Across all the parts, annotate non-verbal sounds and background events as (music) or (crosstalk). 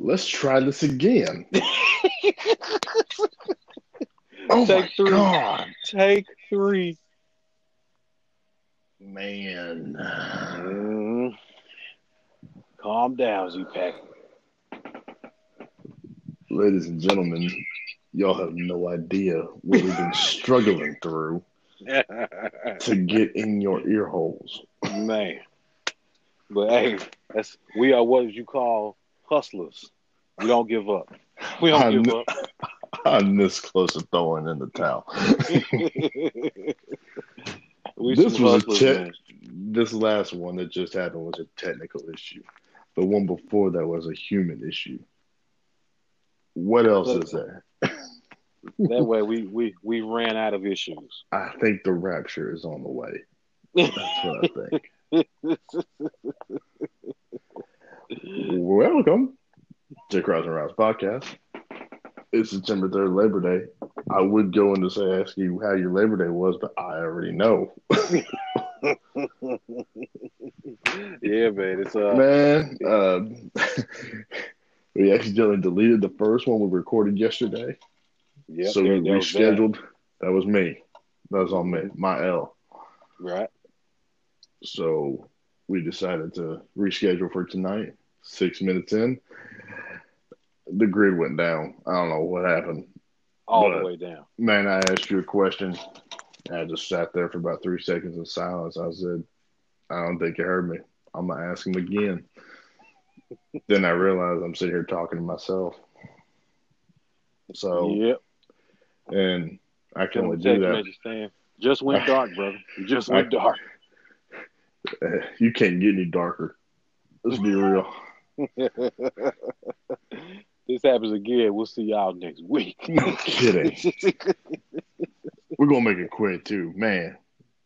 Let's try this again. (laughs) oh Take my three. god, Take three. man! Mm. Calm down, Z Pack. Ladies and gentlemen, y'all have no idea what we've been struggling through (laughs) to get in your ear holes. Man. But hey, that's we are what you call hustlers. We don't give up. (laughs) We don't give kn- up. (laughs) I'm this close to throwing in the towel. (laughs) we This was a hustlers, check. man. This last one that just happened was a technical issue. The one before that was a human issue. What else is there? That way we, we we ran out of issues. I think the rapture is on the way. That's what I think. Welcome to Cross and Rouse Podcast. It's September 3rd, Labor Day. I would go in to say, ask you how your Labor Day was, but I already know. (laughs) yeah, man. It's uh Man, um, (laughs) we accidentally deleted the first one we recorded yesterday. yep, so we there- there that. rescheduled. That was me. That was on me. My L. Right. So we decided to reschedule for tonight. Six minutes in, the grid went down. I don't know what happened. All But- the way down. Man, I asked you a question. I just sat there for about three seconds in silence. I said, I don't think you heard me. I'm going to ask him again. (laughs) then I realized I'm sitting here talking to myself. So, Yep. and I can only do that. just went dark, brother. (laughs) Just went I- dark. (sighs) You can't get any darker. Let's be real. (laughs) this happens again. We'll see y'all next week. No kidding. (laughs) We're gonna make it quick too, man.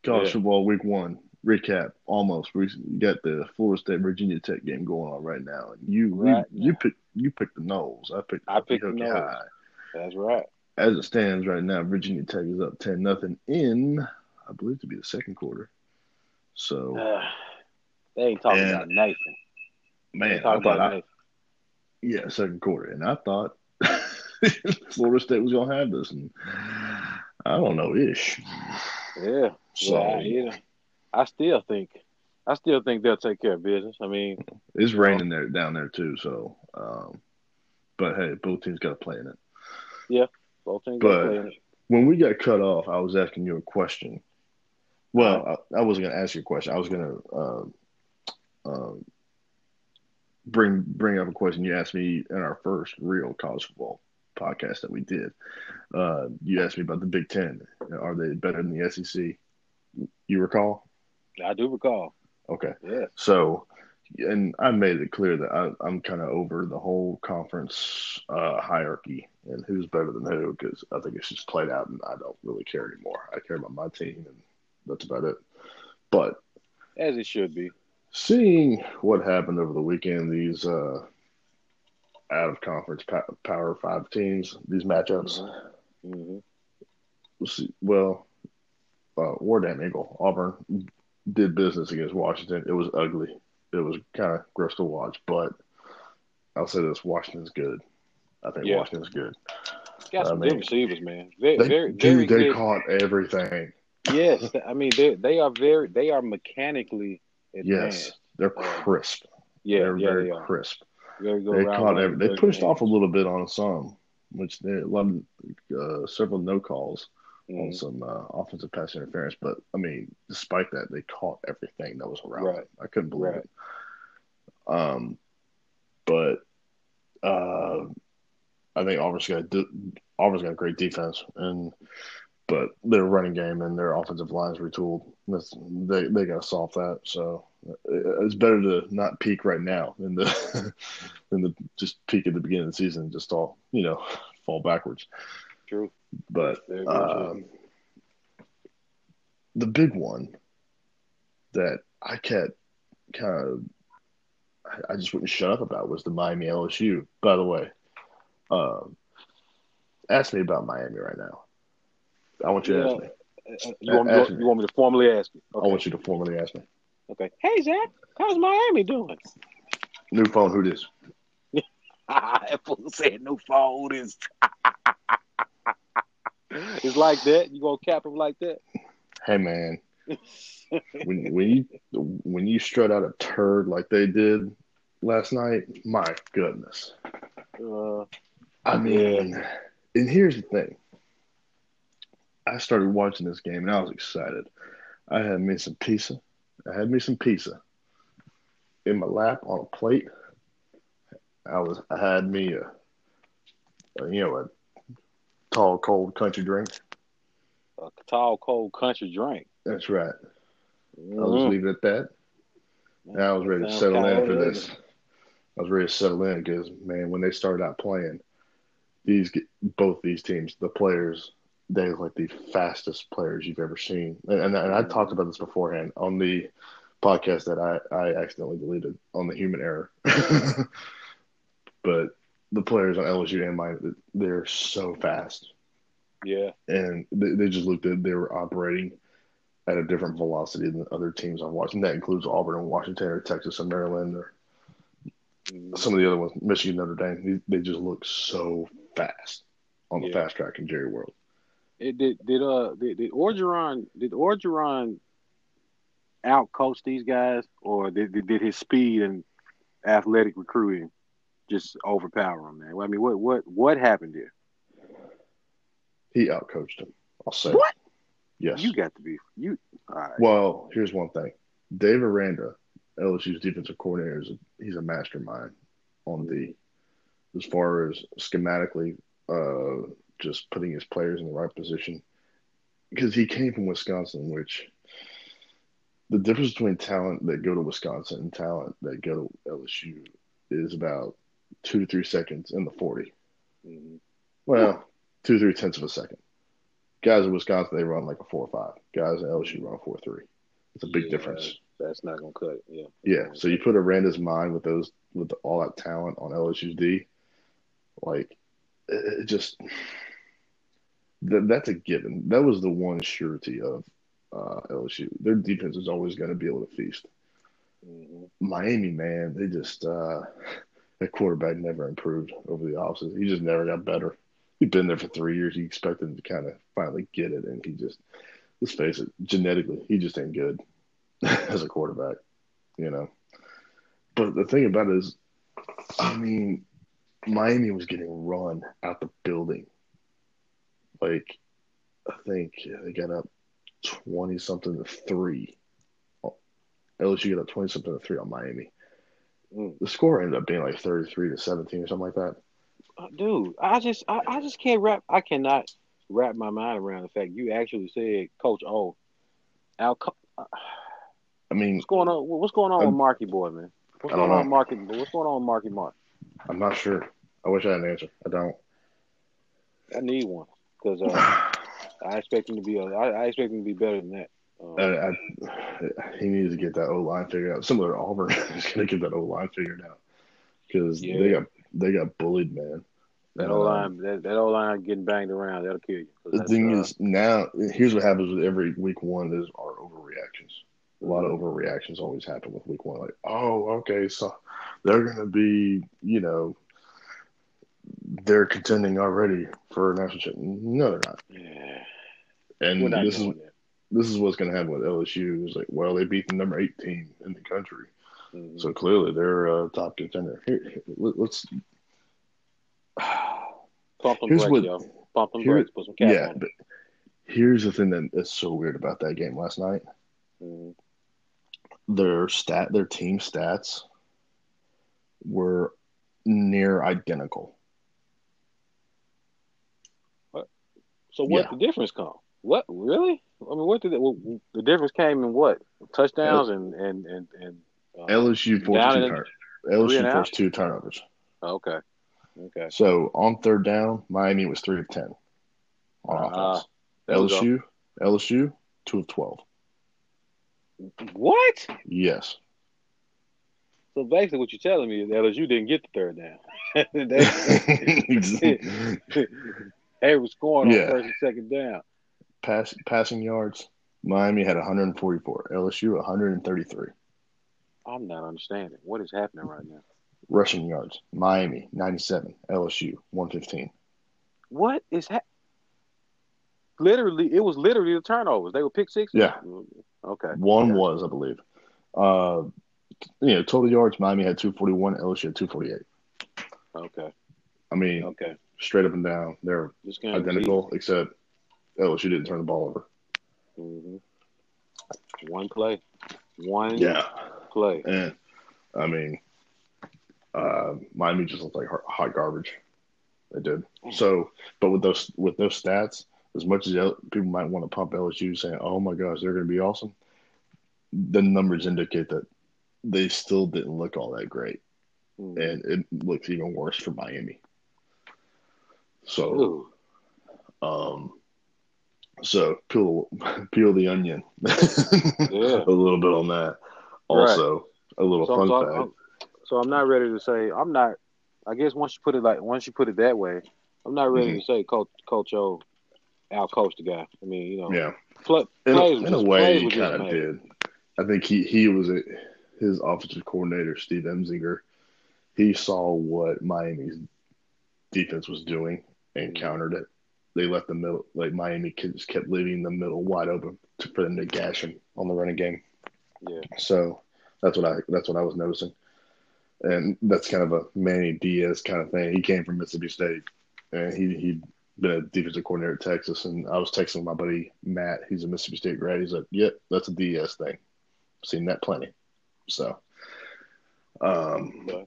College Yeah. football week one recap. Almost. We got the Florida State Virginia Tech game going on right now, and you Right you, you pick you picked the nose. I picked I picked the nose. High. That's right. As it stands right now, Virginia Tech is up ten nothing in I believe to be the second quarter. So Uh, they ain't talking And- about Nathan. Man, talking thought about I, Nathan. yeah second quarter, and I thought (laughs) Florida State was gonna have this, and I don't know ish. Yeah. So Well, I, you know, I still think, I still think they'll take care of business. I mean, It's raining there down there too, so um, but hey, both teams got to play in it. Yeah, both teams But- are playing it. When we got cut off, I was asking you a question. Well, I, I wasn't going to ask you a question. I was going to um, um, bring bring up a question you asked me in our first real college football podcast that we did. Uh, you asked me about the Big Ten. Are they better than the SEC? You recall? I do recall. Okay. Yeah. So, and I made it clear that I, I'm kind of over the whole conference uh, hierarchy and who's better than who because I think it's just played out and I don't really care anymore. I care about my team and that's about it. But As it should be. seeing what happened over the weekend, these uh, out of conference pow- Power Five teams, these matchups, hmm we'll see- well, uh, War Damn Eagle, Auburn did business against Washington. It was ugly. It was kind of gross to watch, but I'll say this: Washington's good. I think Yeah. Washington's good. Got I some mean, good receivers, man. Very, They, very, dude, very they good. caught everything. Yes, I mean they they are very they are mechanically advanced. Yes, they're Uh, crisp. Yeah, they're yeah, very they crisp. Very good They caught every. They pushed off a little bit on some, which they a lot of uh, several no calls on Mhm. some uh, offensive pass interference. But I mean, despite that, they caught everything that was around Right. I couldn't believe Right. it. Um, but uh, I think Auburn's got Auburn's got a great defense, and but their running game and their offensive lines retooled. That's, they they got to solve that. So uh, it's better to not peak right now than the (laughs) than the just peak at the beginning of the season, and just all you know fall backwards. True. But um, the big one that I kept kind of, I, I just wouldn't shut up about was the Miami LSU. By the way, um, ask me about Miami right now. I want you to ask me. Uh, You want, ask you, want me to formally ask you? I want you to formally ask me. okay. Hey Zach, how's Miami doing? New phone, who this? (laughs) that fool said Who this? (laughs) it's like that. You gonna cap him like that? Hey man, (laughs) when when you when you strut out a turd like they did last night, my goodness. Uh, I mean, and here's the thing. I started watching this game and I was excited. I had me some pizza. I had me some pizza in my lap on a plate. I was I had me a, a you know a tall cold country drink. a tall, cold country drink. That's right. I'll Mhm. just leave it at that. And I was ready to settle in for this. I was ready to settle in because man, when they started out playing, these both these teams, the players, they look like the fastest players you've ever seen. And, and, and I talked about this beforehand on the podcast that I, I accidentally deleted on the human error. (laughs) but the players on LSU and mine, they're so fast, Yeah. and they, they just looked at they were operating at a different velocity than other teams I've watched, and that includes Auburn and Washington or Texas and Maryland or Mhm. some of the other ones, Michigan, Notre Dame. They, they just look so fast on the Yeah. fast track in Jerry World. It did did uh did, did Orgeron did Orgeron outcoach these guys or did, did did his speed and athletic recruiting just overpower him, man? I mean, what what what happened there? He outcoached him. I'll say. What? Yes. You got to be you. All right. Well, here's one thing. Dave Aranda, LSU's defensive coordinator, is a, he's a mastermind on the as far as schematically, uh, just putting his players in the right position. Because he came from Wisconsin, which the difference between talent that go to Wisconsin and talent that go to LSU is about two to three seconds in the forty. Mhm. Well, two, three tenths of a second. Guys in Wisconsin, they run like a four or five. Guys in LSU run four three. It's a big Yeah, difference. That's not gonna cut. Yeah. Yeah. So you put a Aranda's mind with those with all that talent on LSU's D, like it, it just that, that's a given. That was the one surety of uh, LSU. Their defense is always going to be able to feast. Mhm. Miami, man, they just uh, that quarterback never improved over the offseason. He just never got better. He'd been there for three years. He expected him to kind of finally get it, and he just let's face it, genetically, he just ain't good (laughs) as a quarterback, you know. But the thing about it is, I mean, Miami was getting run out the building. Like, I think they got up twenty something to three. LSU got up twenty something to three on Miami. The score ended up being like thirty three to seventeen or something like that. Uh, Dude, I just I, I just can't wrap I cannot wrap my mind around the fact you actually said Coach O. Al, I mean, what's going on? What's going on with Marky Boy, man? What's I going on, know. Marky? What's going on, with Marky Mark? I'm not sure. I wish I had an answer. I don't. I need one because uh, (sighs) I expect him to be. I, I expect him to be better than that. Um, I, I, he needs to get that O line figured out. Similar to Auburn, (laughs) he's gonna get that O line figured out because they got they got bullied, man. that Um, O line, that, that O line getting banged around, that'll kill you. The thing uh, is, now here's what happens with every week one is our overreactions. A lot of overreactions always happen with week one. Like, oh, okay, so they're gonna be, you know, they're contending already for a national championship. No, they're not. yeah, And not this is that. this is what's gonna happen with LSU. Is like, well, they beat the number eight team in the country. Mhm. So clearly they're a top contender. Here, here, let- let's. (sighs) Pump them Here's brakes, what- yo. Pump them here- brakes. Put some cap Yeah, on. but here's the thing that is so weird about that game last night. Mhm. Their stat, their team stats were near identical. So what Yeah. the difference come? What really? I mean, what did it, well, the difference came in? What touchdowns and and and and uh, LSU forced two and- turn, three LSU forced two turnovers. okay, okay. So on third down, Miami was three of ten on Ah, offense. there. LSU, LSU, two of twelve. What? Yes. So basically, what you're telling me is LSU didn't get the third down. (laughs) (laughs) (laughs) they, they were scoring Yeah. on first and second down. Pass, passing yards, Miami had 144. LSU 133. I'm not understanding what is happening right now. Rushing yards, Miami 97, LSU 115. What is that? Literally, it was literally the turnovers. They were pick six. Yeah. Okay. One Yeah. was, I believe. Uh, you know, total yards, Miami had 241, LSU had 248. Okay. I mean, Okay. Straight up and down, they're identical, except LSU didn't turn the ball over. hmm One play. One Yeah. play. And, I mean, uh, Miami just looked like hot- garbage. They did. So, but with those with those stats, as much as people might want to pump LSU saying, "Oh my gosh, they're going to be awesome," the numbers indicate that they still didn't look all that great, Mhm. and it looks even worse for Miami. So, um, so peel peel the onion (laughs) Yeah. a little bit on that. Also, a little So, fun so, fact. I'm, so I'm not ready to say I'm not. I guess once you put it like once you put it that way, I'm not ready Mhm. to say Coach Coach O out coach the guy. I mean, you know, yeah. in, a, in a way, he kind of did. I think he he was a, his offensive coordinator, Steve Ensminger. He saw what Miami's defense was doing and countered it. They left the middle, like Miami kids kept leaving the middle wide open to, for them to gash him on the running game. Yeah. So that's what I that's what I was noticing, and that's kind of a Manny Diaz kind of thing. He came from Mississippi State, and he he'd been a defensive coordinator at Texas. And I was texting my buddy Matt, he's a Mississippi State grad. He's like, "Yep, that's a Diaz thing. Seen that plenty." So, um,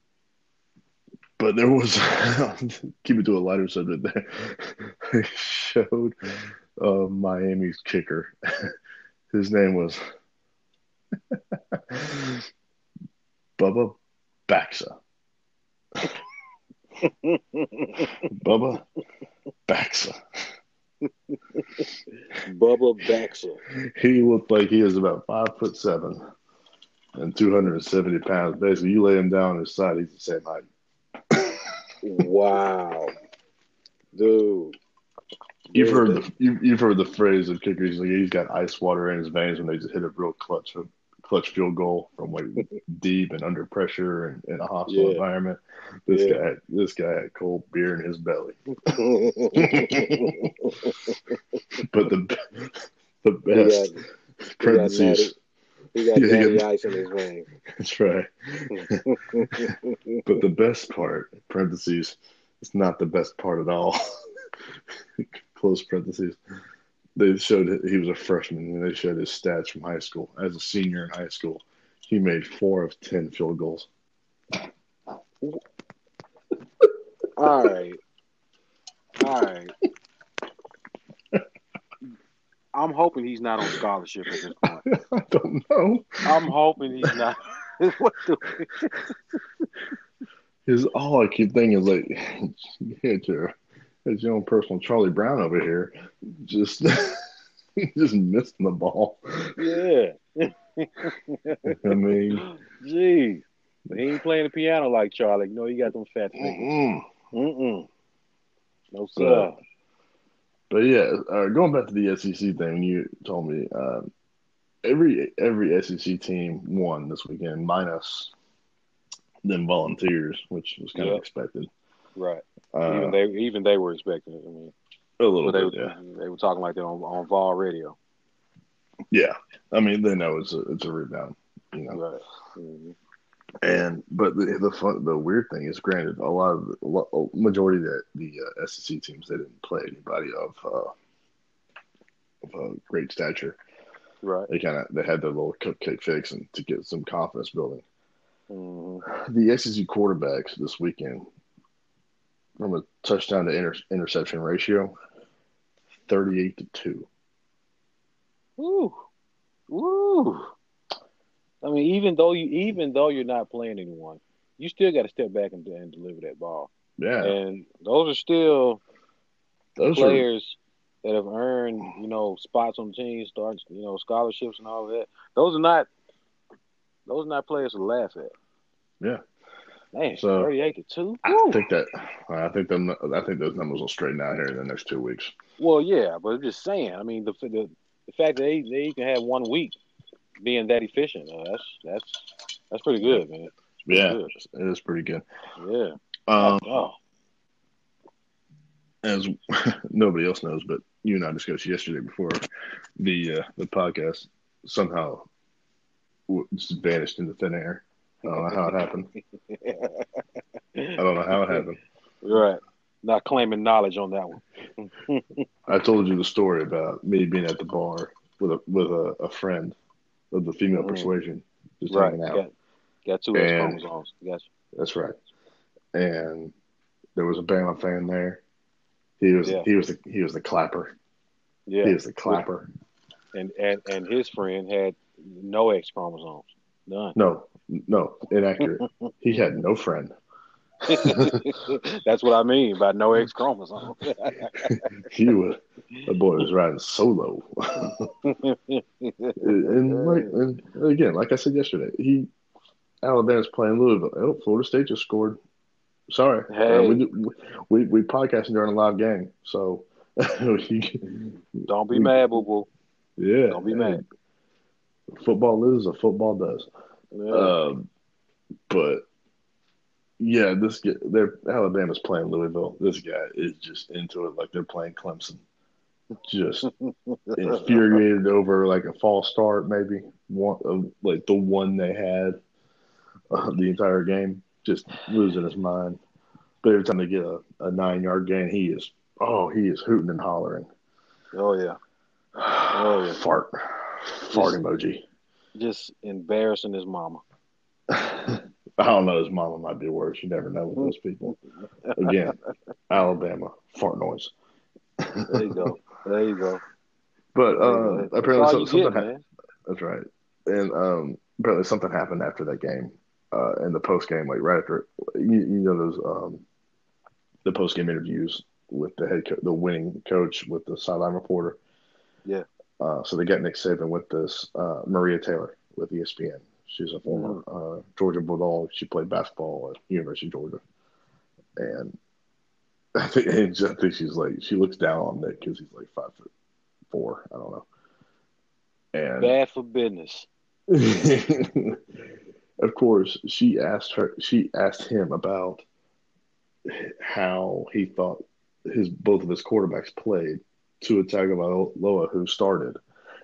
but there was (laughs) keep it to a lighter subject. There, (laughs) they showed uh, Miami's kicker. (laughs) His name was Bubba Baxa. Bubba Baxa. Bubba Baxter. He looked like he was about five foot seven and two hundred and seventy pounds. Basically, you lay him down on his side, he's the same height. Wow, dude. You've heard the you, you've heard the phrase of kickers like he's got ice water in his veins when they just hit a real clutch clutch field goal from like deep and under pressure and in a hostile Yeah. environment. This Yeah. guy this guy had cold beer in his belly. (laughs) But the the best got, he got Yeah, he ice in his veins. That's right. But the best part, parentheses, it's not the best part at all. (laughs) Close parentheses. They showed he was a freshman and they showed his stats from high school. As a senior in high school, he made four of ten field goals. All right. All right. (laughs) I'm hoping he's not on scholarship at this point. (laughs) I don't know. I'm hoping he's not. (laughs) what the? His all I keep thinking is like, (laughs) get your, his own personal Charlie Brown over here, just just missing the ball. Yeah. I mean. But he ain't playing the piano like Charlie. No, he got them fat fingers. mm-mm. Mm-mm. No, sir. But, but yeah, uh, going back to the SEC thing, you told me uh, every every SEC team won this weekend, minus them volunteers, which was kind of expected. Right. Uh, even they even they were expecting it. I mean, a little but they, bit, yeah. they were talking like that on, on Vol Radio. Yeah, I mean they know it's a it's a rebound, you know. Right. hmm And but the the fun, the weird thing is, granted, a lot of the, a lot- a majority of the, the uh, SEC teams they didn't play anybody of uh, of uh, great stature. Right. They kind of they had their little cupcake fix and to get some confidence building. hmm The SEC quarterbacks this weekend, from a touchdown to inter- interception ratio, thirty-eight to two. Woo. Woo. I mean, even though you even though you're not playing anyone, you still got to step back and, and deliver that ball. Yeah, And those are still those players that have earned, you know, spots on the team, starts, you know, scholarships and all that. Those are not those are not players to laugh at. Yeah. Man, So, thirty-eight to two. I Woo. think that I think them I think those numbers will straighten out here in the next two weeks. Well, yeah, but I'm just saying. I mean, the the, the fact that they, they can have one week being that efficient, uh, that's that's that's pretty good, man. Yeah, Good. it is pretty good. Yeah. Um, oh, as (laughs) nobody else knows, but you and I discussed yesterday before the uh, the podcast somehow just vanished into thin air. I don't know how it happened. I don't know how it happened. right. Not claiming knowledge on that one. (laughs) I told you the story about me being at the bar with a with a, a friend of the female Mhm. persuasion, just right. hanging out. Got, got two X chromosomes. Got That's right. And there was a Bama fan there. He was Yeah. he was the he was the clapper. you. He was the clapper. And, and and his friend had no X chromosomes. None. No, no, inaccurate. (laughs) he had no friend. (laughs) That's what I mean by no X chromosome. (laughs) He was the boy was riding solo. and like and again, like I said yesterday, he Alabama's playing Louisville. Oh, Florida State just scored. Sorry, Hey. Uh, we, do- we we podcasting during a live game, so (laughs) Don't be mad, boo boo. yeah, Don't be mad. Football is a football does. Yeah. Um, but yeah, this they're Alabama's playing Louisville. This guy is just into it like they're playing Clemson. Just (laughs) infuriated over like a false start, maybe one of like the one they had uh, the entire game, just losing his mind. But every time they get a, a nine yard gain, he is oh he is hooting and hollering. oh yeah. Oh, yeah. Fart, fart emoji. Just embarrassing his mama. (laughs) I don't know. His mama might be worse. You never know with those people. Again, (laughs) Alabama fart noise. There you go. There you go. But uh, apparently you something get, happened. man. That's right. And um, apparently something happened after that game. Uh, in the post game, like right after you, you know those um, the post game interviews with the head co- the winning coach with the sideline reporter. Yeah. Uh, so they got Nick Saban with this uh, Maria Taylor with ESPN. She's a former uh, Georgia Bulldog. She played basketball at University of Georgia, and (laughs) I think and I think she's like she looks down on Nick because he's like five foot four. I don't know. And Bad for business. (laughs) of course, she asked her. She asked him about how he thought his both of his quarterbacks played. to Tua Tagovailoa, who started,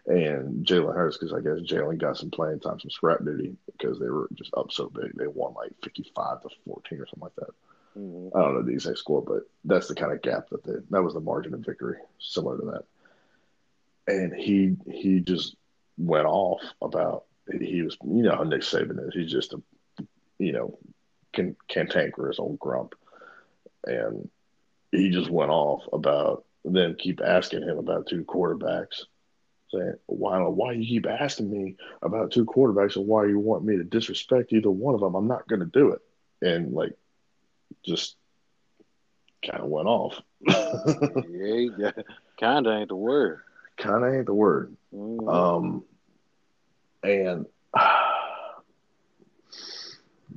and Jalen Hurts, because I guess Jalen got some playing time, some scrap duty, because they were just up so big. They won like fifty-five to fourteen or something like that. hmm I don't know the exact score, but that's the kind of gap that they that was the margin of victory, similar to that. And he he just went off about he was you know how Nick Saban is. He's just a you know can cantankerous old grump, and he just went off about them keep asking him about two quarterbacks, saying why why you keep asking me about two quarterbacks and why you want me to disrespect either one of them? I'm not going to do it, and like just kind of went off. yeah, kind of ain't the word. kind of ain't the word. Mhm. Um, and (sighs)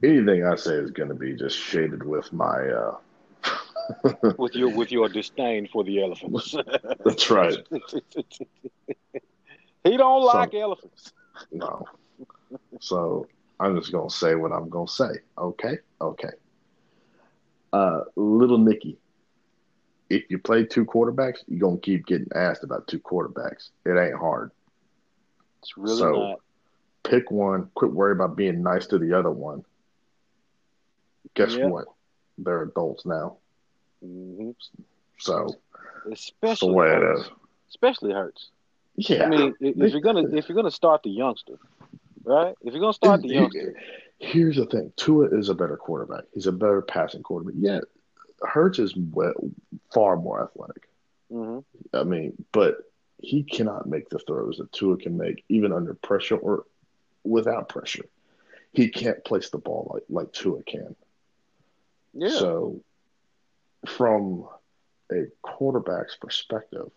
anything I say is going to be just shaded with my. Uh, (laughs) with your with your disdain for the elephants. (laughs) that's right. (laughs) he don't So- like elephants. No. So I'm just going to say what I'm going to say. Okay. Okay. Uh, little Nicky, if you play two quarterbacks, you're going to keep getting asked about two quarterbacks. It ain't hard. It's really So- not. Pick one. Quit worrying about being nice to the other one. Guess Yeah. what? They're adults now. hmm So that's the Especially way hurts. is. Especially hurts. Yeah. I mean, if, They- if you're gonna if you're gonna start the youngster, right? If you're gonna start the youngster, Here's the thing: Tua is a better quarterback. He's a better passing quarterback. Yeah, Hurts is far more athletic. hmm I mean, but he cannot make the throws that Tua can make, even under pressure or without pressure. He can't place the ball like like Tua can. yeah, So, from a quarterback's perspective,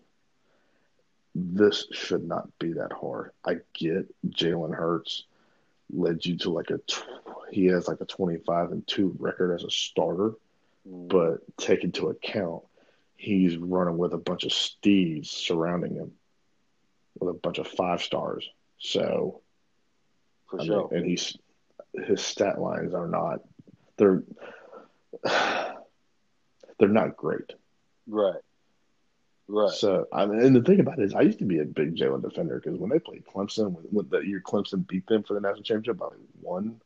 this should not be that hard. I get Jalen Hurts led you to like a he has like a 25 and 2 record as a starter, Mhm. but take into account he's running with a bunch of steeds surrounding him with a bunch of five stars. So, for I sure. mean, and he's his stat lines are not they're (sighs) they're not great. Right. Right. So I mean, and the thing about it is, I used to be a big Jalen defender because when they played Clemson, when, when that year Clemson beat them for the national championship by one,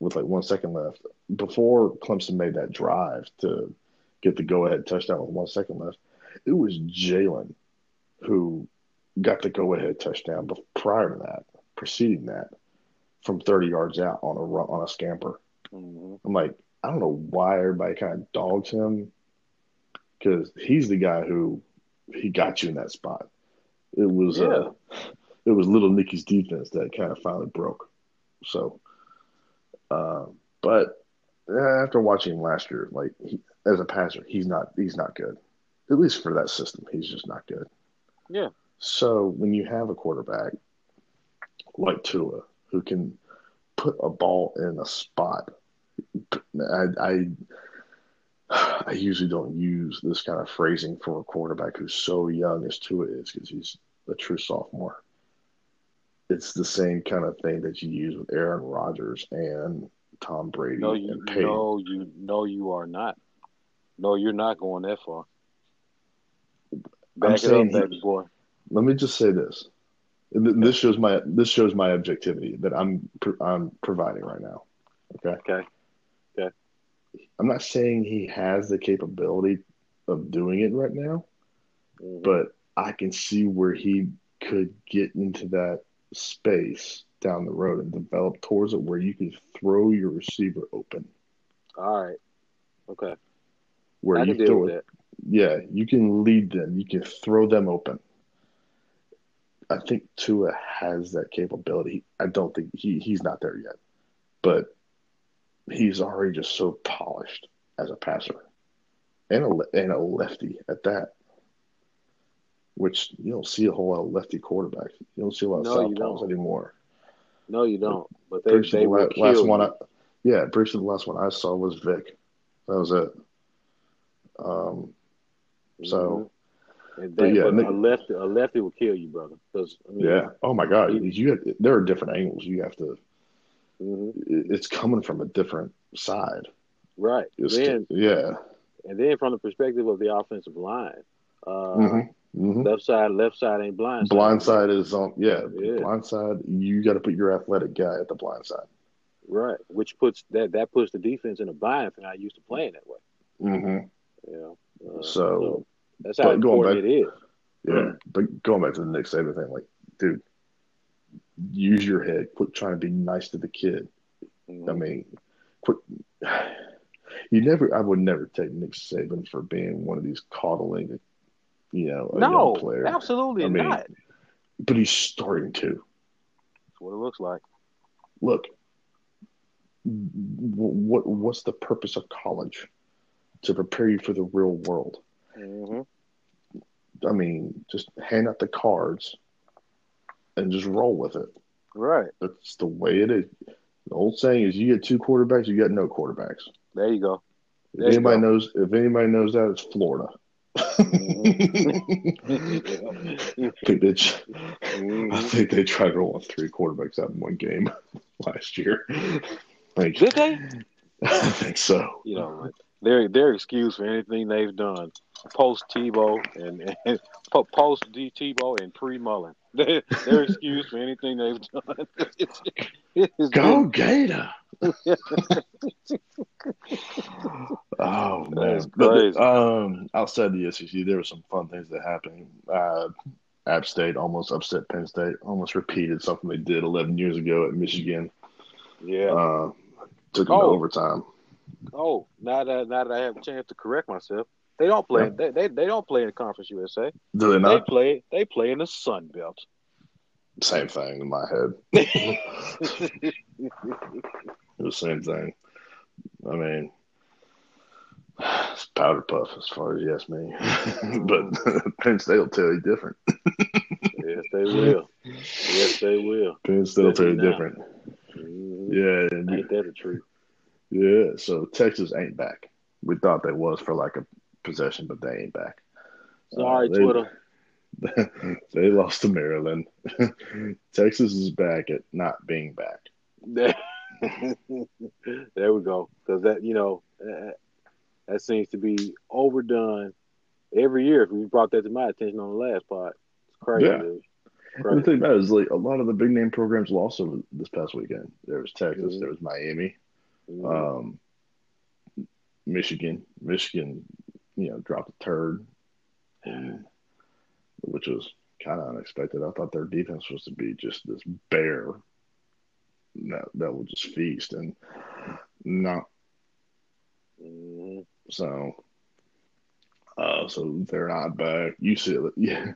with like one second left, before Clemson made that drive to get the go-ahead touchdown with one second left, it was Jalen who got the go-ahead touchdown. But prior to that, preceding that, from 30 yards out on a run, on a scamper, hmm I'm like, I don't know why everybody kind of dogs him because he's the guy who he got you in that spot. It was Yeah. uh, it was little Nicky's defense that kind of finally broke. So, uh, but uh, after watching him last year, like he, as a passer, he's not he's not good. At least for that system, he's just not good. Yeah. So when you have a quarterback like Tua who can put a ball in a spot, I, I I usually don't use this kind of phrasing for a quarterback who's so young as Tua is because he's a true sophomore. It's the same kind of thing that you use with Aaron Rodgers and Tom Brady No, you and Peyton. no, you no, you are not. No, you're not going that far. Back it saying up, baby boy. Let me just say this. This shows my this shows my objectivity that I'm I'm providing right now. Okay. Okay. Okay. I'm not saying he has the capability of doing it right now, Mhm. but I can see where he could get into that space down the road and develop towards it where you can throw your receiver open. All right. Okay. Where I you throw it, that. yeah, you can lead them, you can throw them open. I think Tua has that capability. I don't think he, he's not there yet, but he's already just so polished as a passer and a, and a lefty at that, which you don't see a whole lot of lefty quarterbacks. You don't see a lot of No, southpaws anymore. No, you don't. But they, Pretty sure they the will last one, I, yeah, sure the last one I saw was Vick. That was it. Um, so But that, yeah, but Nick- a lefty, a lefty will kill you, brother. Because I mean, yeah, oh my God, he- you have, there are different angles. You have to. mhm. It's coming from a different side. right. It's, Then yeah. and then from the perspective of the offensive line, uh, hmm hmm left side, left side ain't blind. Blind side is on. Yeah, Yeah. blind side. You got to put your athletic guy at the blind side. right? Which puts that that puts the defense in a bind they're not used to playing that way. Mm-hmm. You know. Uh, So, that's how but going important back- it is. Yeah, but going back to the Nick Saban thing, like, dude, use your head. Quit trying to be nice to the kid. I Mhm. mean, quit. (sighs) You never. I would never take Nick Saban for being one of these coddling, you know, a no, player. absolutely I mean, not. But he's starting to That's what it looks like. look. What what's the purpose of college? To prepare you for the real world. Hmm I mean, just hand out the cards and just roll with it. Right. That's the way it is. The old saying is, you get two quarterbacks, you get no quarterbacks. There you go. If There you anybody go. knows, if anybody knows that, it's Florida. Mm-hmm. (laughs) I think they, tr- I think they tried rolling three quarterbacks out in one game (laughs) last year. Like, Did they? (laughs) I think so. You know, their their excuse for anything they've done post Tebow and, and (laughs) post D Tebow and pre Mullen. (laughs) Their, their excuse for anything they've done. (laughs) It's, it's Go Gator! oh man, But, um, outside the SEC, there were some fun things that happened. Uh, App State almost upset Penn State, almost repeated something they did 11 years ago at Michigan. yeah. Uh, took them to Oh. overtime. Oh, now that now that I have a chance to correct myself, they don't play. Yeah. They, they they don't play in the Conference USA. Do they They not? play. They play in the Sun Belt. Same thing in my head. (laughs) (laughs) the same thing. I mean, it's powder puff as far as you ask me. but (laughs) Penn State will tell you different. yes, they will. Yes, they will. Penn State will tell you different. Mhm. Yeah, Ain't that the truth? yeah. So Texas ain't back. We thought they was for like a possession, but they ain't back. Sorry, Uh, they- Twitter. (laughs) they lost to Maryland. (laughs) Texas is back at not being back. (laughs) there we go. Because that you know uh, that seems to be overdone every year. If we brought that to my attention on the last part. It's crazy. Yeah. The thing about it is, like a lot of the big name programs lost over this past weekend. There was Texas, Mhm. there was Miami, Mhm. um, Michigan. Michigan, you know, dropped a turd, and, which was kind of unexpected. I thought their defense was to be just this bear that that would just feast, and not so. Uh, so they're not back. UCLA, yeah,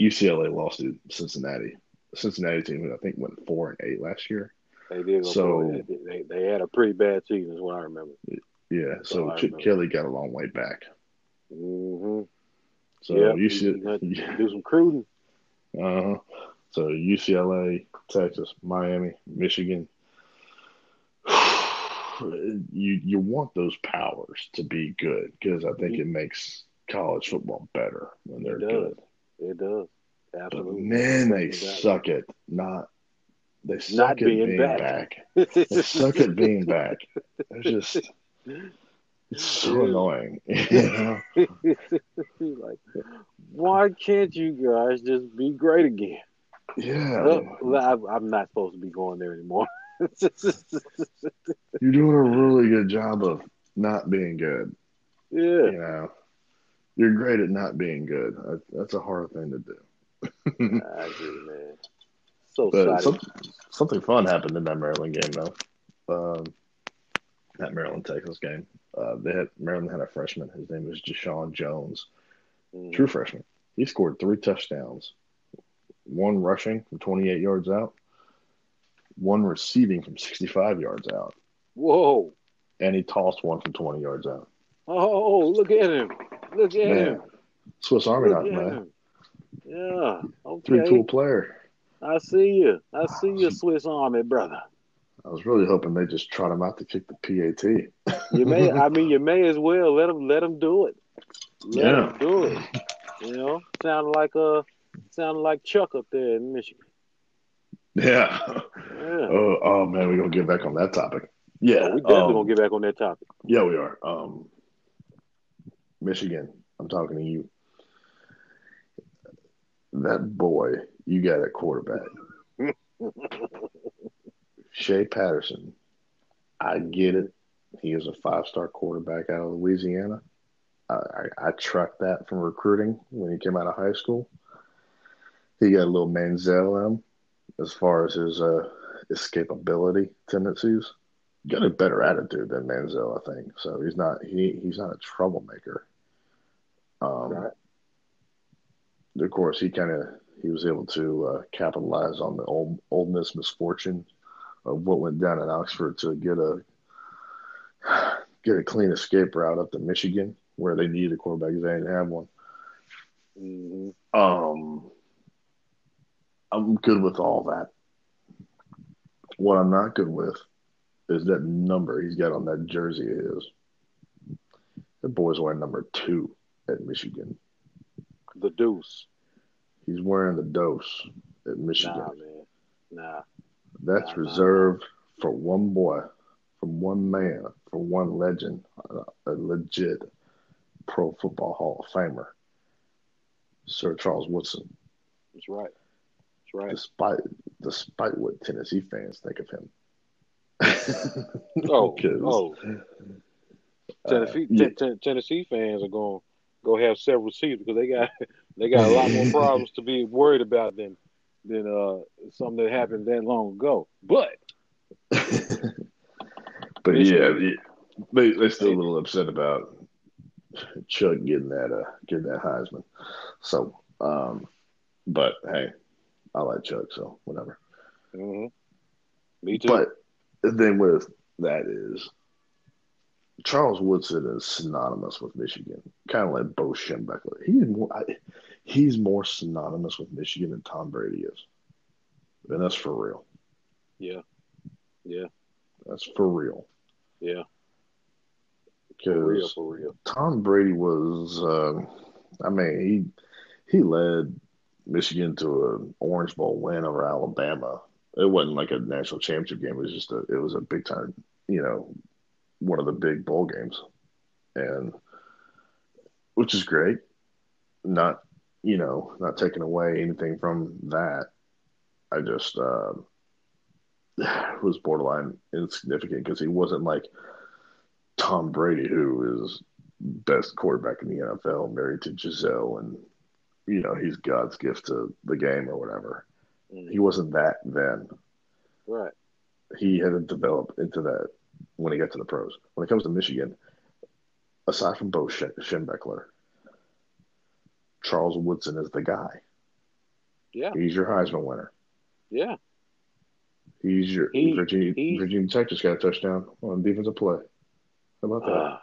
UCLA lost to Cincinnati. Cincinnati team, I think went four and eight last year. They did So- They, they, they had a pretty bad season, is what I remember. Yeah, so Chip. Kelly got a long way back. Mm-hmm. So yeah, should (laughs) do some cruising. uh, so UCLA, Texas, Miami, Michigan. (sighs) You you want those powers to be good because I think it makes college football better when they're It good. It does. But Absolutely. man, they suck at not. They suck Not at being being, back. back. They suck at being back. (laughs) They're just it's so annoying. You (laughs) know? (laughs) like, why can't you guys just be great again? Yeah, Well, I- I'm not supposed to be going there anymore. (laughs) you're doing a really good job of not being good. yeah, You know, you're great at not being good. That's a hard thing to do. I agree, man. So But some, something fun happened in that Maryland game, though. Um, that Maryland Texas game. Uh, they had Maryland had a freshman. His name was Jeshaun Jones, Mhm. true freshman. He scored three touchdowns, one rushing from 28 yards out, one receiving from 65 yards out, Whoa! and he tossed one from 20 yards out. Oh, look at him! Look at Man, him! Swiss Army knife, man. him! Yeah. Three tool player. I see you. I see you, Swiss Army brother. I was really hoping they just trot him out to kick the PAT. You may. (laughs) I mean, you may as well let him. Let him do it. Let Yeah. him do it. You know, sounded like a sounded like Chuck up there in Michigan. Yeah. Yeah. Oh, oh man, we're gonna get back on that topic. Yeah, we definitely um, gonna get back on that topic. yeah, we are. Um, Michigan, I'm talking to you. That boy you got at quarterback, (laughs) Shea Patterson. I get it. He is a five star quarterback out of Louisiana. I, I, I tracked that from recruiting when he came out of high school. He got a little Manziel in him as far as his uh, escapability tendencies. Got a better attitude than Manziel, I think. So he's not he he's not a troublemaker. Um, Right. Of course, he kind of he was able to uh, capitalize on the old Ole Miss misfortune of what went down in Oxford to get a get a clean escape route up to Michigan, where they needed a quarterback because they didn't have one. hmm Um, I'm good with all that. What I'm not good with is that number he's got on that jersey of his. The boy's wearing number two at Michigan. The deuce. He's wearing the dose at Michigan. Nah, man. Nah. That's reserved for one boy, from one man, for one legend, a, a legit Pro Football Hall of Famer, Sir Charles Woodson. That's right. That's right. Despite despite what Tennessee fans think of him. (laughs) Oh, oh. uh, Tennessee, yeah, Ten- Ten- Tennessee fans are going to go have several seats because they got (laughs) they got a lot more (laughs) problems to be worried about than than uh something that happened that long ago. But (laughs) but yeah, they they're still a little upset about Chuck getting that uh getting that Heisman. So, um, but hey, I like Chuck, so whatever. mhm. me too. But the thing with that is Charles Woodson is synonymous with Michigan, kind of like Bo Schembechler. He's more I, he's more synonymous with Michigan than Tom Brady is, and that's for real. yeah, yeah, That's for real. yeah. For real, Because for real. Tom Brady was, um, I mean, he he led Michigan to an Orange Bowl win over Alabama It wasn't like a national championship game. It was just a. It was a big time. You know, one of the big bowl games, and which is great. Not you know not taking away anything from that. I just uh, (sighs) was borderline insignificant because he wasn't like Tom Brady, who is best quarterback in the NFL, married to Gisele, and you know he's God's gift to the game or whatever. Mm-hmm. He wasn't that then. Right. He hadn't developed into that when he got to the pros. When it comes to Michigan, aside from Bo Schembechler, Charles Woodson is the guy. Yeah. He's your Heisman winner. Yeah. He's your he, Virginia he, Virginia Tech just got a touchdown on defensive play. How about that? Uh,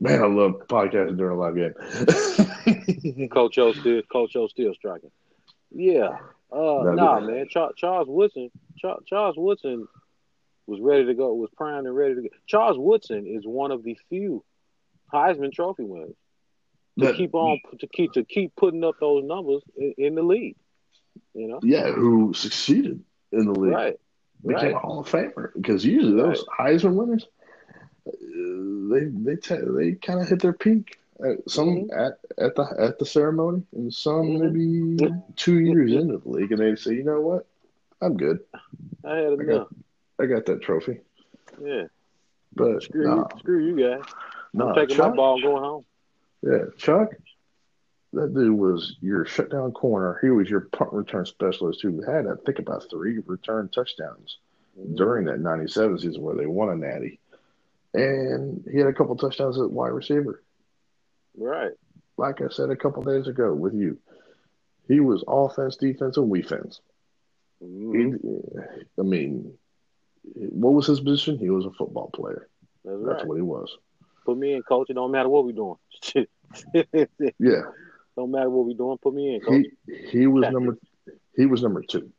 Man, I love podcasting during a live game. (laughs) (laughs) Coach O still Coach O still striking. Yeah. Uh, nah, man. Charles Woodson. Charles Woodson was ready to go. Was primed and ready to go. Charles Woodson is one of the few Heisman Trophy winners to that, keep on to keep to keep putting up those numbers in, in, the league. You know. Yeah, who succeeded in the league? Right. Became right. a Hall of Famer because usually those right. Heisman winners, uh, they they t- they kind of hit their peak. At some mm-hmm. at at the at the ceremony, and some mm-hmm. maybe two years into the league, and they say, you know what, I'm good. I had enough. I got, that trophy. Yeah. But screw nah. you, screw you guys. Nah, I'm taking Chuck, my ball, going home. Yeah, Chuck, that dude was your shutdown corner. He was your punt return specialist who had, I think, about three return touchdowns mm-hmm. during that '97 season where they won a Natty, and he had a couple touchdowns at wide receiver. Right. Like I said a couple days ago with you, he was offense, defense, and defense. Mm-hmm. He, I mean, what was his position? He was a football player. That's, That's right. what he was. Put me in, coach. It don't matter what we're doing. (laughs) yeah. Don't matter what we're doing. Put me in, coach. He, he was number. He was number two.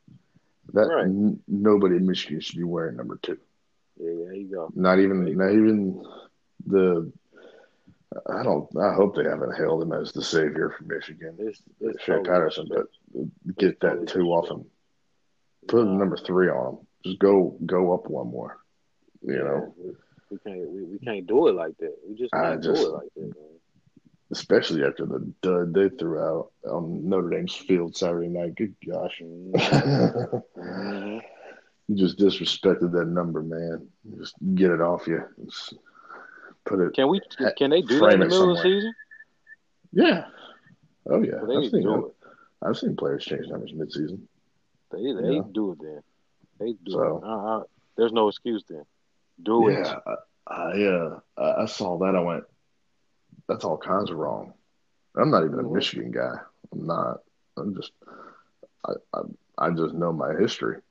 That right. n- nobody in Michigan should be wearing number two. Yeah, there you go. Not even, not even the. I don't. I hope they haven't hailed him as the savior for Michigan, it's, it's totally Patterson. But get that two off him. Put number three on him. Just go, go up one more. You know. We can't we, we can't do it like that. We just can't just, do it like that, man. Especially after the dud they threw out on Notre Dame's field Saturday night. Good gosh. Mm-hmm. (laughs) you just disrespected that number, man. Just get it off you. Just put it. Can we? Can they do that in the middle of the season? Yeah. Oh yeah. Well, I've, seen, I've seen players change numbers midseason. They they do it then. They do so, there's no excuse then. Do yeah, it. I, I, uh, I saw that. I went, that's all kinds of wrong. I'm not even mm-hmm. a Michigan guy. I'm not. I'm just, I, I, I just know my history,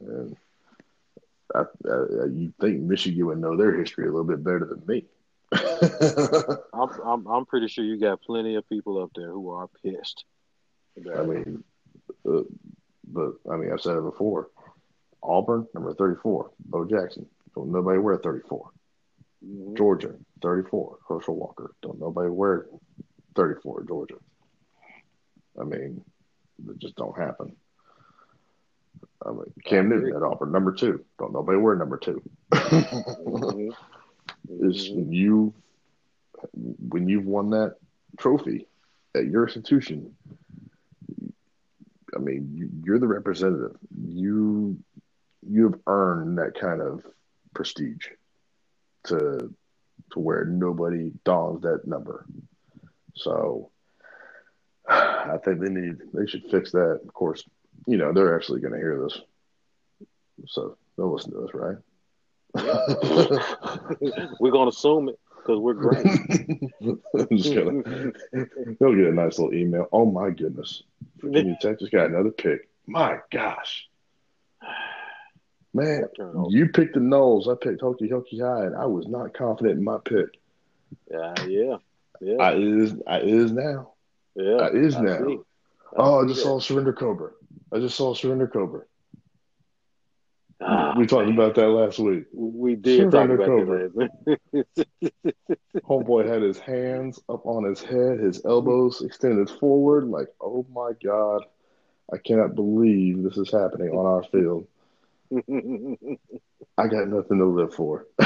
and I, I, you think Michigan would know their history a little bit better than me. (laughs) I'm, I'm, I'm pretty sure you got plenty of people up there who are pissed. I mean, uh, but I mean, I've said it before. Auburn, number 34, Bo Jackson. Don't nobody wear 34. Mm-hmm. Georgia, 34, Herschel Walker. Don't nobody wear 34, Georgia. I mean, it just don't happen. I mean, Cam Newton at Auburn, number two. Don't nobody wear number 2 mm-hmm. (laughs) Is mm-hmm. you when you've won that trophy at your institution, I mean, you're the representative. You you've earned that kind of prestige to to where nobody dongs that number. So I think they need they should fix that. Of course, you know they're actually going to hear this, so they'll listen to us, right? (laughs) we're going to assume it because we're great. I'm (laughs) just gonna they'll get a nice little email. Oh my goodness, Virginia Tech just got another pick. My gosh. Man, you picked the Noles. I picked Hokie Hokie High, and I was not confident in my pick. Yeah, yeah, yeah. I is, I is now. Yeah, I is I now. Oh, I just saw Surrender Cobra. I just saw Surrender Cobra. Ah, we talked man. about that last week. We did Surrender Cobra. that. (laughs) Homeboy had his hands up on his head, his elbows extended forward, like, oh my god, I cannot believe this is happening on our field. I got nothing to live for. (laughs)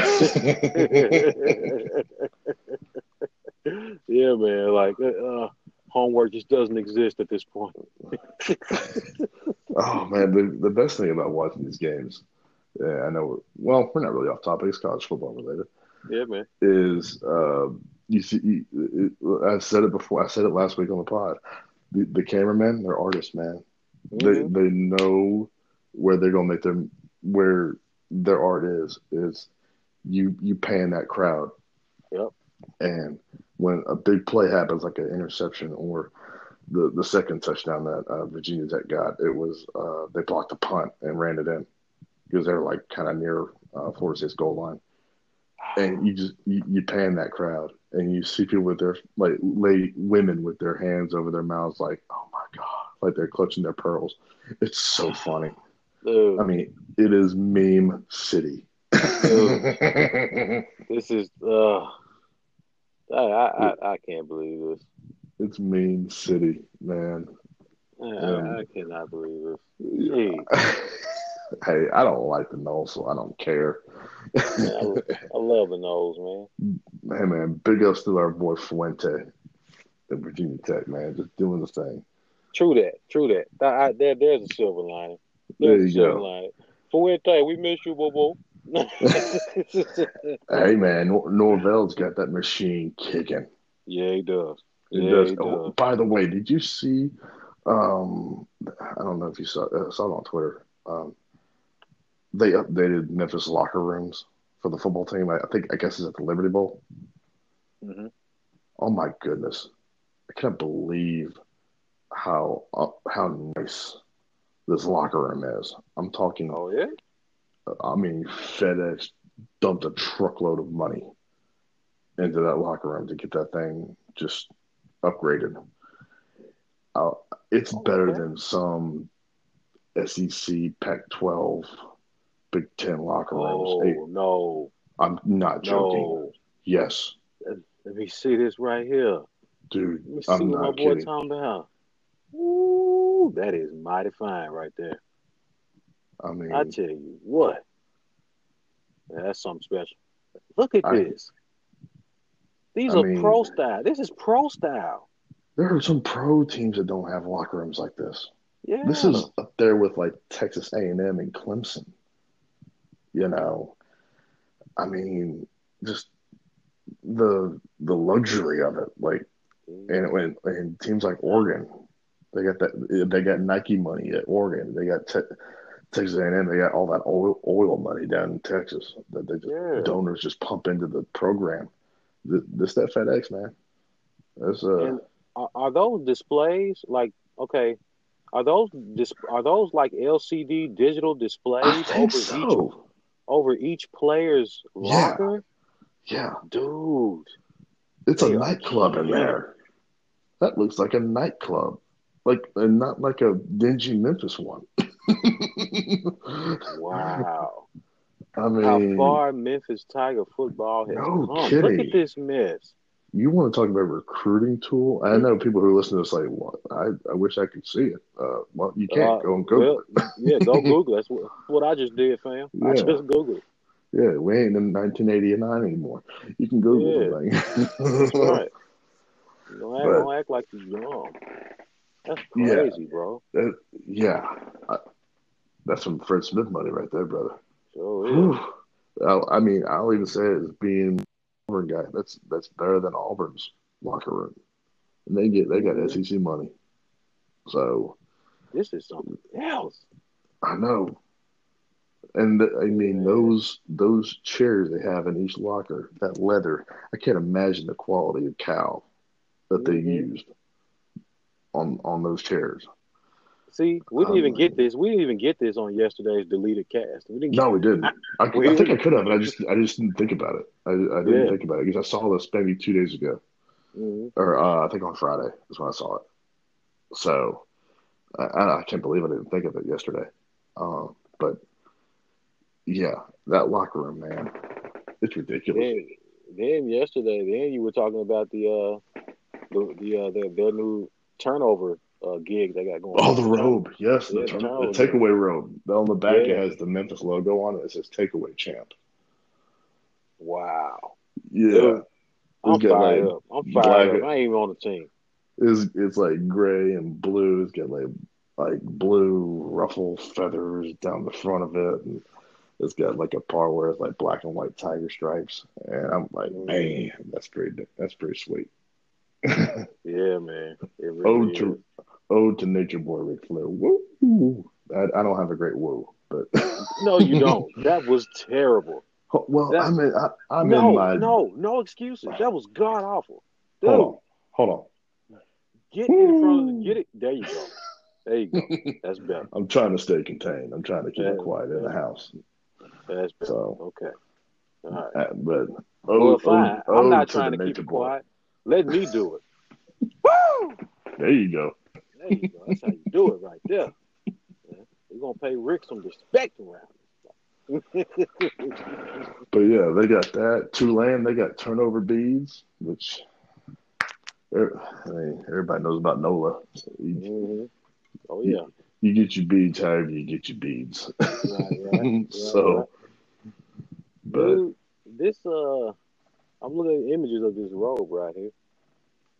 yeah, man. Like uh, homework just doesn't exist at this point. oh man, the the best thing about watching these games, yeah, I know. Well, we're not really off topic. It's college football related. Yeah, man. Is uh, you see? You, it, I said it before. I said it last week on the pod. The, the cameramen, they're artists, man. Mm-hmm. They they know where they're gonna make their where their art is is you you pan that crowd. Yep. And when a big play happens, like an interception or the the second touchdown that uh, Virginia Tech got, it was uh, they blocked a punt and ran it in because they're like kind of near uh, Florida State's goal line, and you just you, you pan that crowd and you see people with their like lay women with their hands over their mouths, like oh my god, like they're clutching their pearls. It's so funny. Dude. I mean, it is meme city. (laughs) this is uh I, I I can't believe this. It's meme city, man. I, um, I cannot believe this. Yeah. (laughs) hey, I don't like the Noles, so I don't care. I, I, love the Noles, man. Hey, man, big ups to our boy Fuente at Virginia Tech, man, just doing the thing. True that, true that. I, there, there's a silver lining. There you go. Lining. Fuente, we miss you, Bobo. (laughs) hey man, Nor- Norvell's got that machine kicking. Yeah, he does. It yeah, does. He oh, does. By the way, did you see? Um, I don't know if you saw uh, saw it on Twitter. Um, they updated Memphis locker rooms for the football team. I, I think I guess it's at the Liberty Bowl. Mm-hmm. Oh my goodness, I can't believe how uh, how nice this locker room is. I'm talking. Oh yeah. I mean, FedEx dumped a truckload of money into that locker room to get that thing just upgraded. Uh, it's oh, better okay. than some SEC, Pac-12, Big Ten locker rooms. Oh hey, no, I'm not joking. No. Yes. Let me see this right here, dude. Let me see I'm what my boy kidding. talking about. That is mighty fine right there. I mean, I tell you what, that's something special. Look at I, this. These I are mean, pro style. This is pro style. There are some pro teams that don't have locker rooms like this. Yeah. This is up there with like Texas A&M and Clemson. You know, I mean, just the the luxury of it, like, and when and teams like Oregon, they got that they got Nike money at Oregon. They got te- Texas A&M. They got all that oil oil money down in Texas that they just, yeah. donors just pump into the program. This that FedEx man. That's uh. And are, those displays like okay? Are those dis- are those like LCD digital displays over so. each over each player's locker? Yeah, yeah. dude. It's a nightclub in there. That looks like a nightclub like and not like a dingy Memphis one. (laughs) wow. I mean, how far Memphis Tiger football has no come. Kidding. Look at this mess. You want to talk about recruiting tool? I know people who listen to this like, well, I, I wish I could see it. Uh, well, you can't. Uh, go and Google well, it. (laughs) yeah, go (laughs) Google. That's what, what I just did, fam. Yeah. I just Googled. Yeah, we ain't in 1989 anymore. You can Google yeah. That's right. Don't act, but, don't act like you're young. That's crazy, yeah. bro. That, yeah. I, that's some Fred Smith money right there, brother. Sure I, I, mean, I'll even say it as being Auburn guy. That's that's better than Auburn's locker room, and they get they got mm-hmm. SEC money. So this is something else. I know, and I mean those those chairs they have in each locker, that leather. I can't imagine the quality of cow that mm-hmm. they used on on those chairs. See, we didn't um, even get this. We didn't even get this on yesterday's deleted cast. We didn't. No, we didn't. I, I, I think I could have, but I just I just didn't think about it. I, I didn't yeah. think about it because I saw this maybe two days ago, mm-hmm. or uh, I think on Friday is when I saw it. So I, I can't believe I didn't think of it yesterday. Uh, but yeah, that locker room, man, it's ridiculous. Then, then yesterday, then you were talking about the uh the the uh, their, their new turnover uh, gig they got going. Oh, on. the robe. Yes, the, Yeah, turn, the takeaway robe. On the back, Yeah. it has the Memphis logo on it. It says takeaway champ. Wow. Yeah. Dude, I'm fired like, up. I'm black- fired up. I ain't even on the team. It's, it's like gray and blue. It's got like like blue ruffle feathers down the front of it. And it's got like a part where it's like black and white tiger stripes. And I'm like, Mm. man, that's pretty that's pretty sweet. Yeah, man. It really Ode is. to Ode to Nature Boy Ric Flair. Woo! I, I don't have a great woo, but No, you don't. (laughs) That was terrible. well, That- I'm in I, I'm no, in my no, no excuses. That was god awful. Dude, hold on, hold on. get in front of the get it. There you go. There you go. (laughs) That's better. I'm trying to stay contained. I'm trying to keep it Yeah, quiet in the house. That's better. So, Okay. All right. uh, but Well, fine. I'm not trying to keep it quiet. Let me do it. (laughs) Woo! There you go. There you go. That's how you do it right there. Yeah. We're gonna pay Ric some respect around. But yeah, they got that. Tulane, they got turnover beads, which er- I mean, everybody knows about NOLA. You, Mhm. Oh yeah. you get your beads however you get your beads. Right, right, (laughs) right, so, right. but Dude, this uh, I'm looking at images of this robe right here,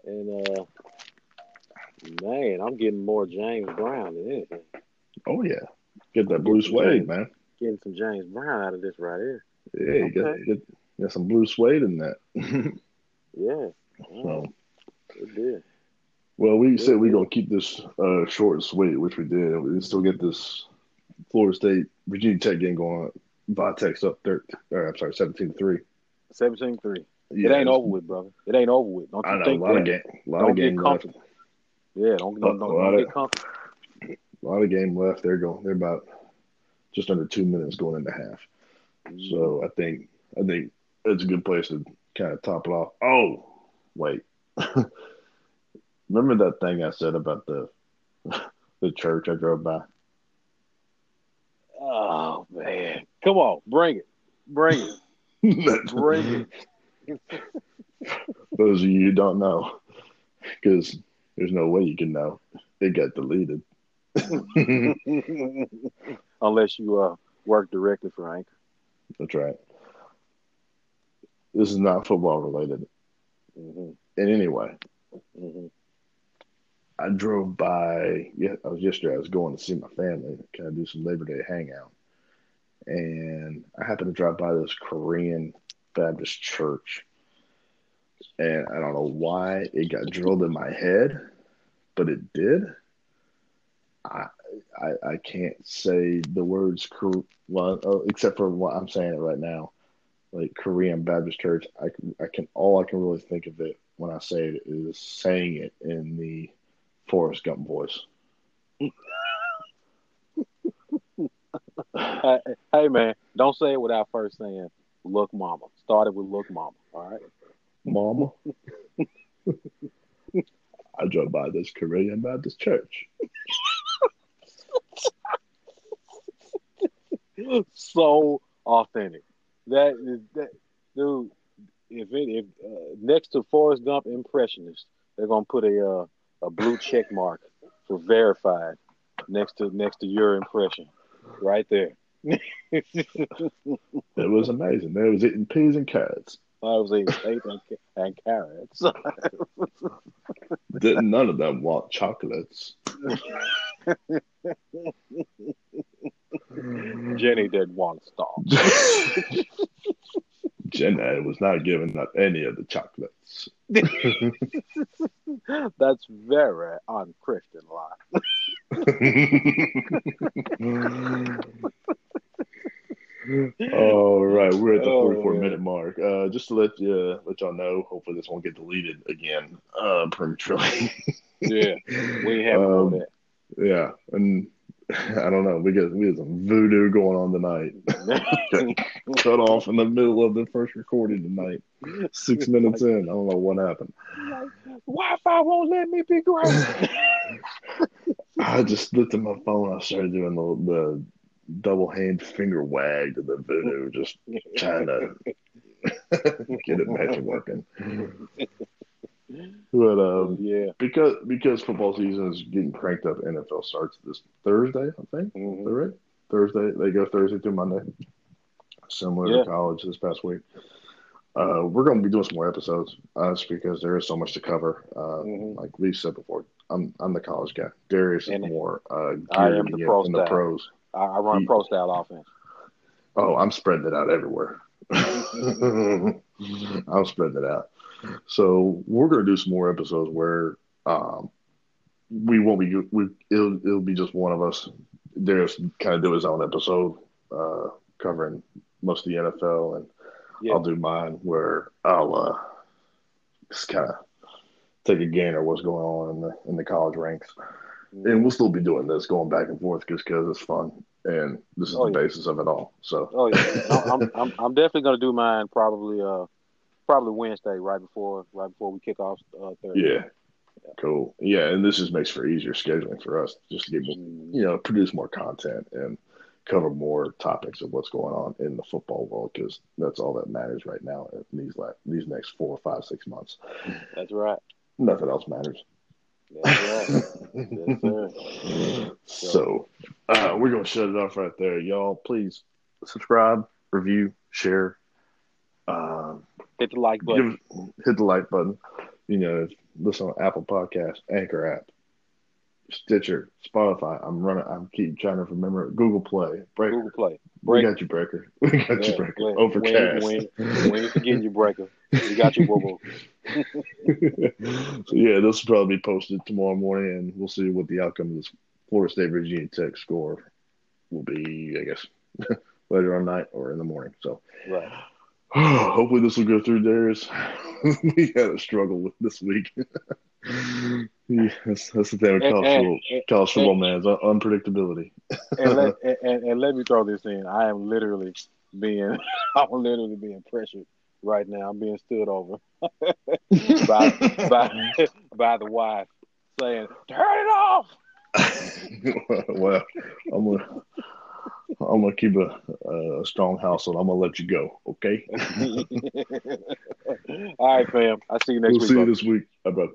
and uh, man, I'm getting more James Brown than anything. oh yeah, get that blue suede, man. Getting some James Brown out of this right here. Yeah, you Okay. get, got some blue suede in that. (laughs) Yeah, so, it did. well, we said we're gonna keep this uh, short and sweet, which we did. We still get this Florida State Virginia Tech game going. Vitex up thirteen. I'm sorry, seventeen to three. 17-3. Yeah, it ain't over with, brother. It ain't over with. Don't you I know a lot that? of game, a lot Don't of get game left. comfortable. Yeah, don't don't, don't, don't of- get comfortable. A lot of game left. They're going. They're about just under two minutes going into half. So mm-hmm. I think I think it's a good place to kind of top it off. Oh, wait. (laughs) Remember that thing I said about the (laughs) the church I drove by? Oh man, come on, bring it, bring it, (laughs) bring it. (laughs) Those of you who don't know, because there's no way you can know. It got deleted. (laughs) Unless you uh work directly for Anchor. That's right. This is not football related hmm in any way. hmm I drove by. Yeah, I was yesterday. I was going to see my family, kind of do some Labor Day hangout, and I happened to drive by this Korean Baptist church, and I don't know why it got drilled in my head, but it did. I I, I can't say the words well, uh, except for what I'm saying it right now, like Korean Baptist Church. I I can all I can really think of it when I say it is saying it in the Forrest Gump voice. (laughs) Hey man, don't say it without first saying "Look, Mama." Started with "Look, Mama." All right. Mama. (laughs) I drove by this Korean Baptist church. so authentic. That is that, dude. If it if uh, next to Forrest Gump impressionist, they're gonna put a uh, a blue check mark for verified next to next to your impression, right there. It was amazing. They was eating peas and carrots. I was eating steak and, and carrots. Didn't none of them want chocolates. Jenny didn't want to stop. (laughs) Jenna was not giving up any of the chocolates. (laughs) That's very unchristian lie. (laughs) All right, we're at the Oh, 44 man. minute mark. Uh, just to let you let y'all know, hopefully this won't get deleted again uh, prematurely. Yeah, we have (laughs) Um, that. yeah, and (laughs) I don't know. We got we had some voodoo going on tonight. (laughs) Cut off in the middle of the first recording tonight. Six (laughs) minutes in, I don't know what happened. Wi-Fi won't let me be great. I just looked at my phone. I started doing the, the double hand finger wag to the voodoo, just trying to get it back to working. But um, yeah, because because football season is getting cranked up, NFL starts this Thursday. I think. Mhm. Is right? Thursday. They go Thursday through Monday. Similar Yeah. to college this past week. Uh, we're going to be doing some more episodes, uh, because there is so much to cover. Uh, Mhm. Like we said before, I'm I'm the college guy. Darius is And more uh, I am the pro in the pros. I, I run He- pro style offense. Oh, I'm spreading it out everywhere. (laughs) I'm spreading it out. So we're gonna do some more episodes where um, we won't be we it'll it'll be just one of us. Darius kind of do his own episode uh, covering most of the NFL, and Yeah. I'll do mine where I'll uh, just kind of take a gander at what's going on in the in the college ranks. And we'll still be doing this, going back and forth, just because it's fun, and this is Oh, the yeah. basis of it all. So Oh yeah, (laughs) I'm, I'm I'm definitely gonna do mine probably uh probably Wednesday right before right before we kick off uh, Thursday. Yeah. Cool. Yeah, and this just makes for easier scheduling for us just to get more, Mm, you know, produce more content and cover more topics of what's going on in the football world because that's all that matters right now in these la- these next four, five, six months. That's right. Nothing else matters. That's right. Yes, sir. (laughs) so uh, we're gonna shut it off right there, y'all. Please subscribe, review, share. Um, Hit the like button. give, hit the like button. You know, listen on Apple Podcast, Anchor app, Stitcher, Spotify. I'm running. I'm keep trying to remember Google Play, Breaker. Google Play. We Breaker. got you, Breaker. (laughs) We got you, Yeah, Breaker. we- we- Overcast. We, we, we ain't forgetting you, Breaker. We got you, boo. so (laughs) yeah, this will probably be posted tomorrow morning, and we'll see what the outcome of this Florida State Virginia Tech score will be. I guess (laughs) later on night or in the morning. So Right. (sighs) hopefully this will go through, Darius. (laughs) we had a struggle with this week. (laughs) yeah, that's, that's the thing with college and- football. and- College football, man, is unpredictability. and, let, (laughs) and let me throw this in. I am literally being, I'm literally being pressured right now. I'm being stood over by, by, by the wife saying, "Turn it off." well, I'm gonna I'm gonna keep a, a strong household. I'm gonna let you go. Okay. (laughs) All right, fam. I see you next we'll week. see you brother. this week. Bye, brother.